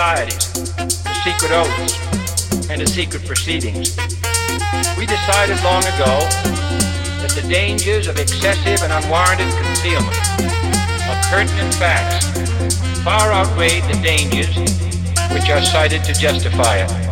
societies, to secret oaths, and the secret proceedings. We decided long ago that the dangers of excessive and unwarranted concealment of pertinent facts far outweighed the dangers which are cited to justify it.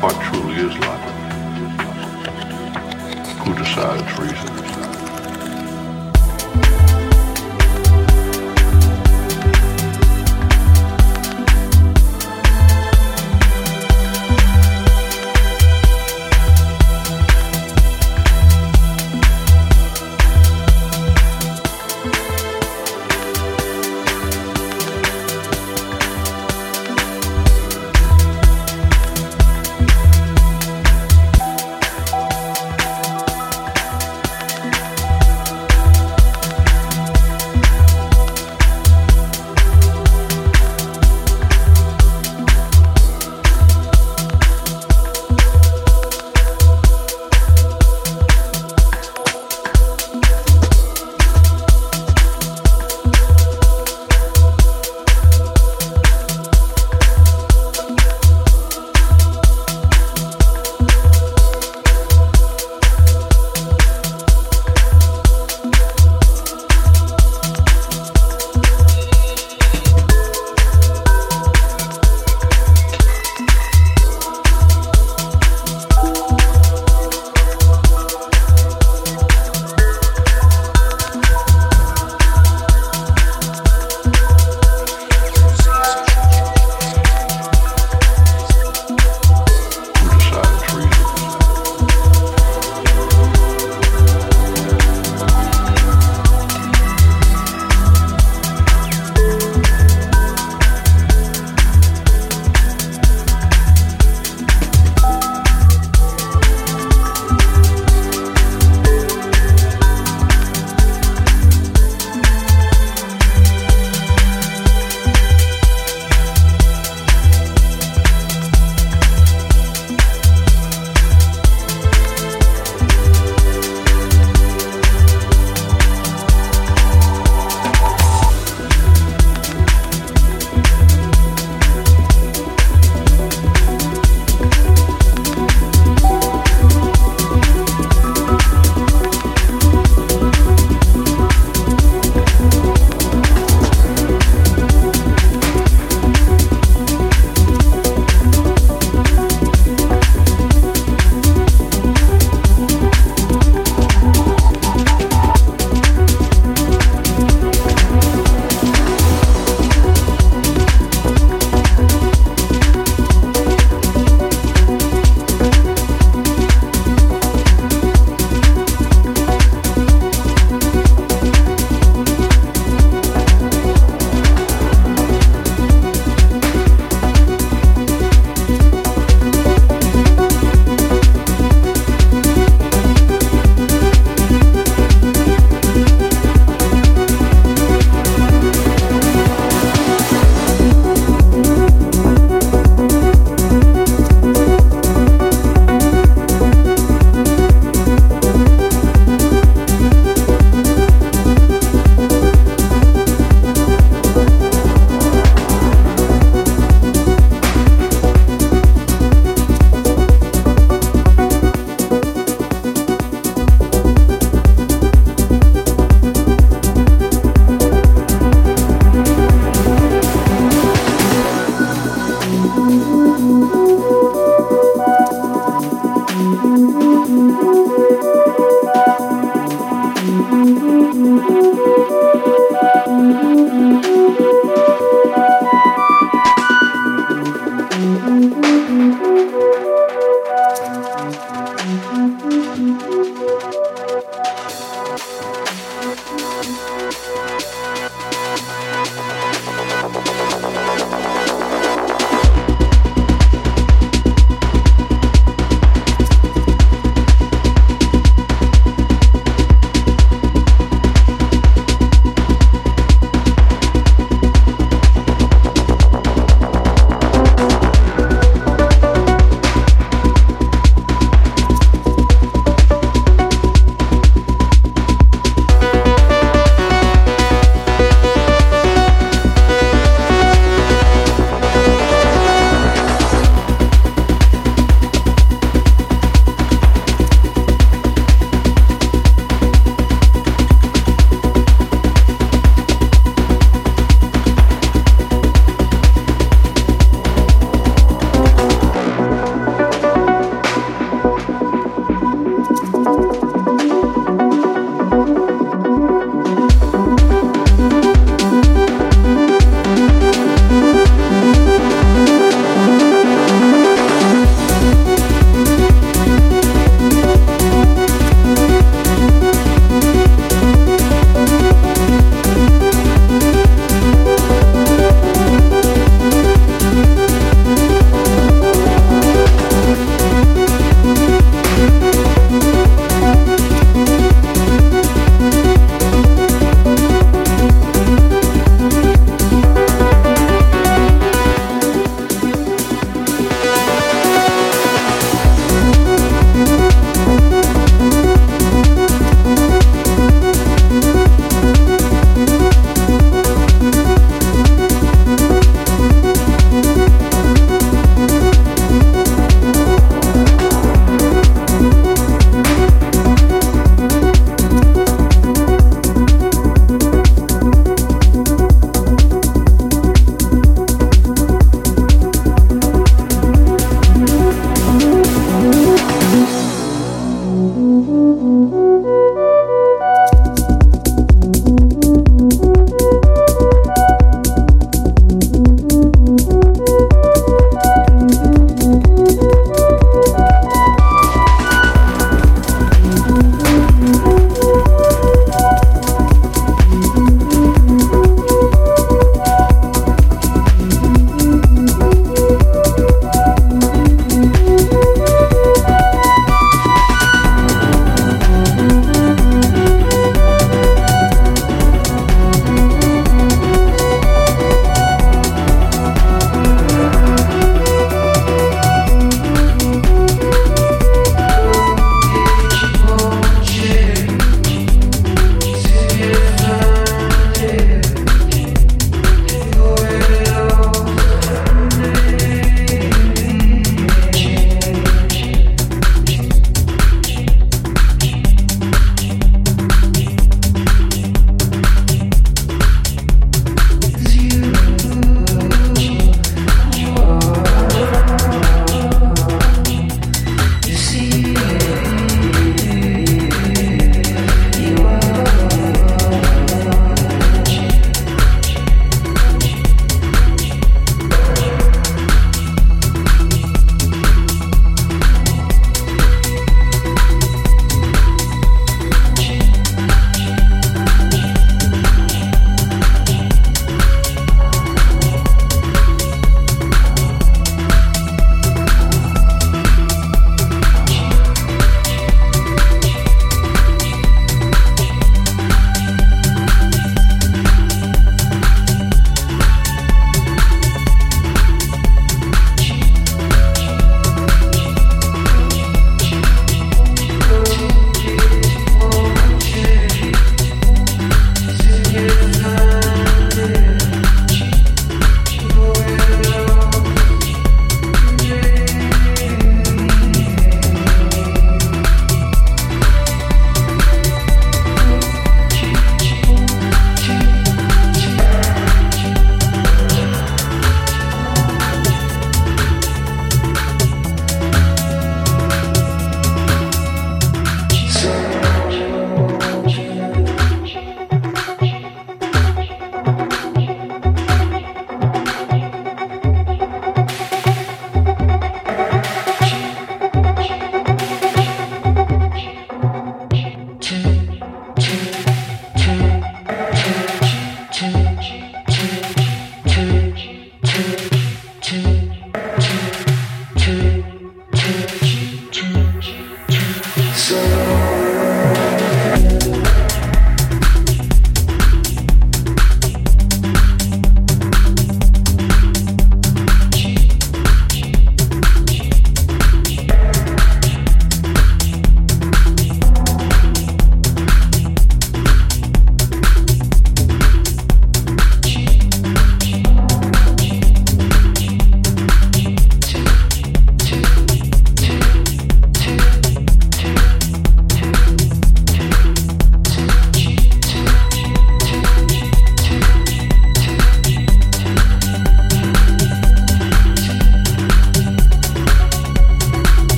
what truly is life? Who decides reasons?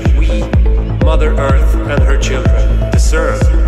that we, Mother Earth and her children, deserve.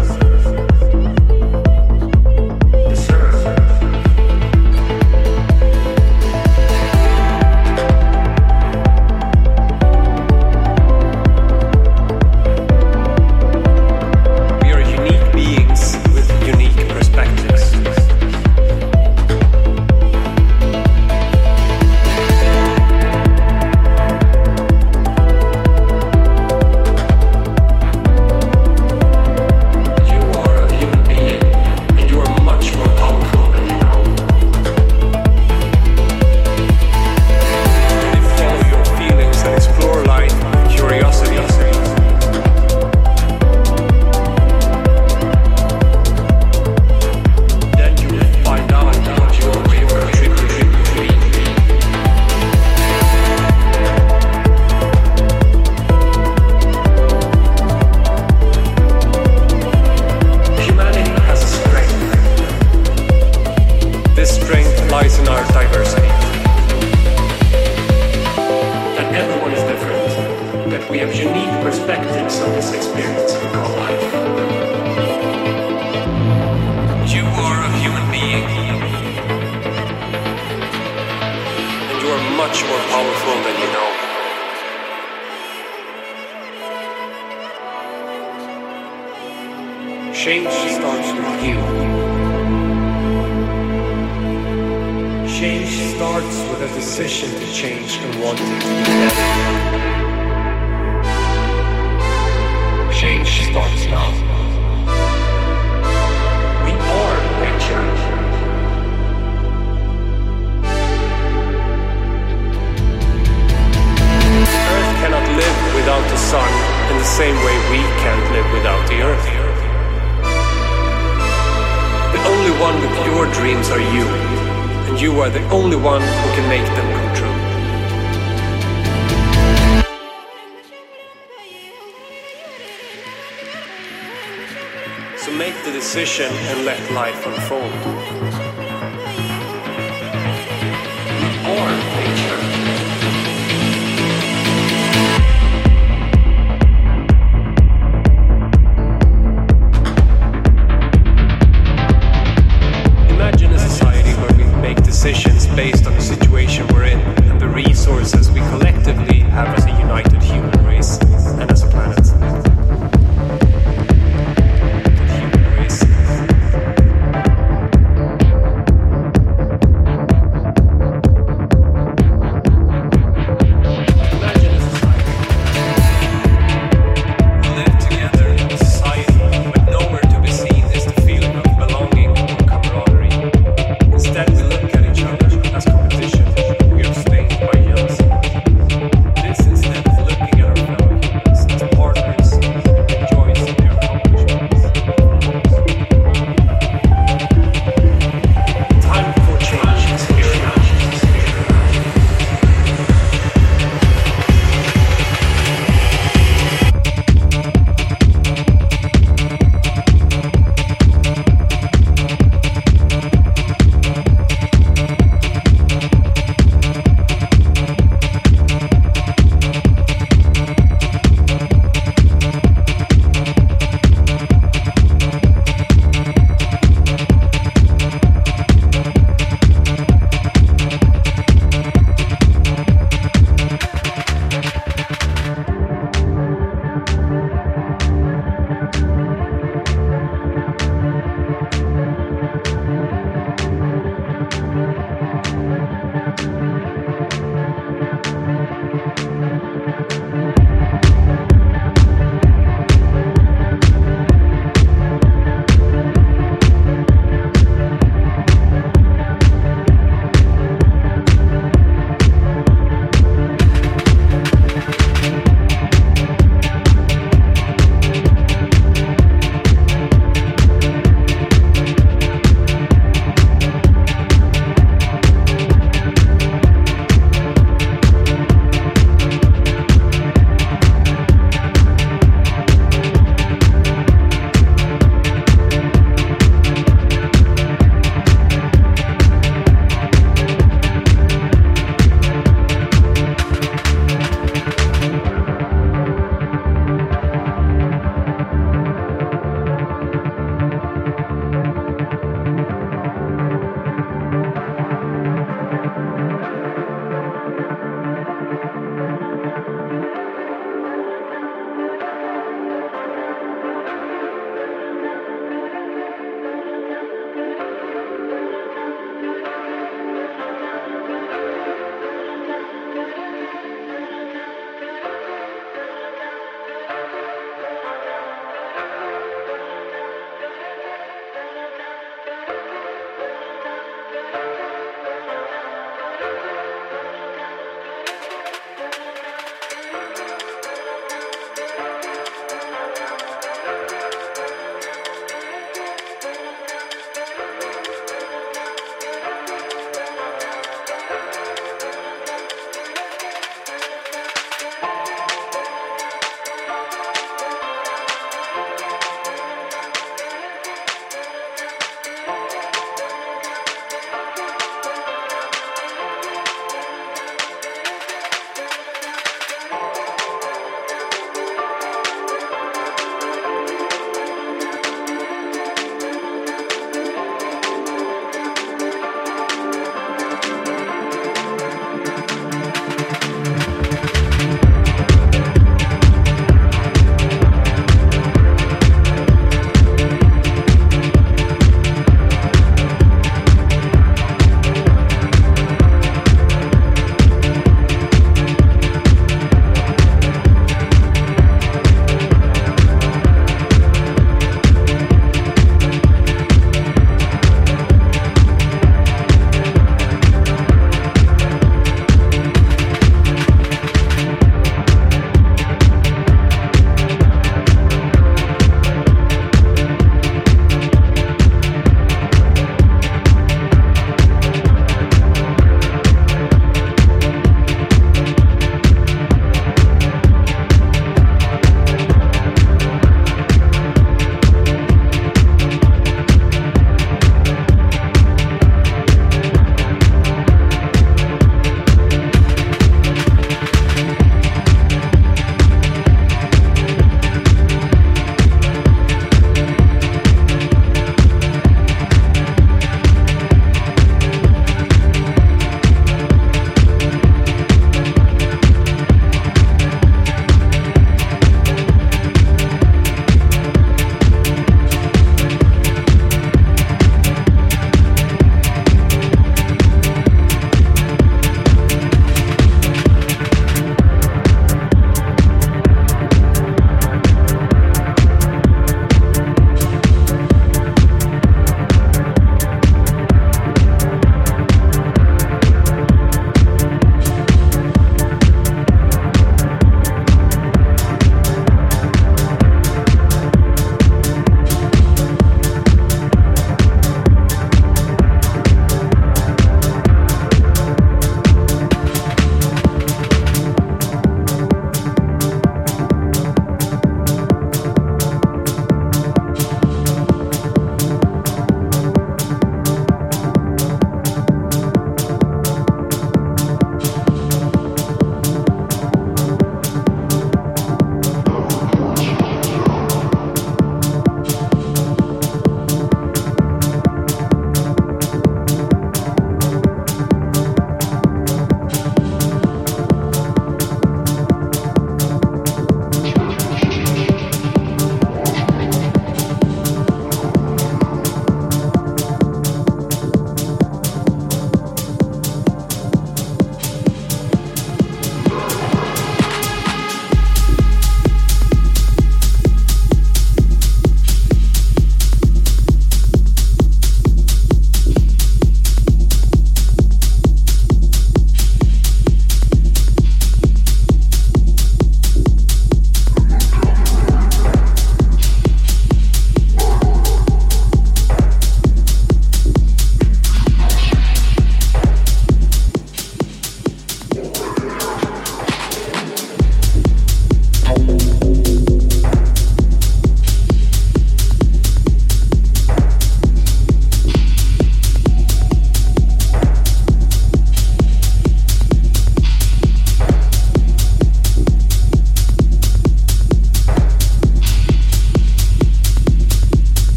based on the situation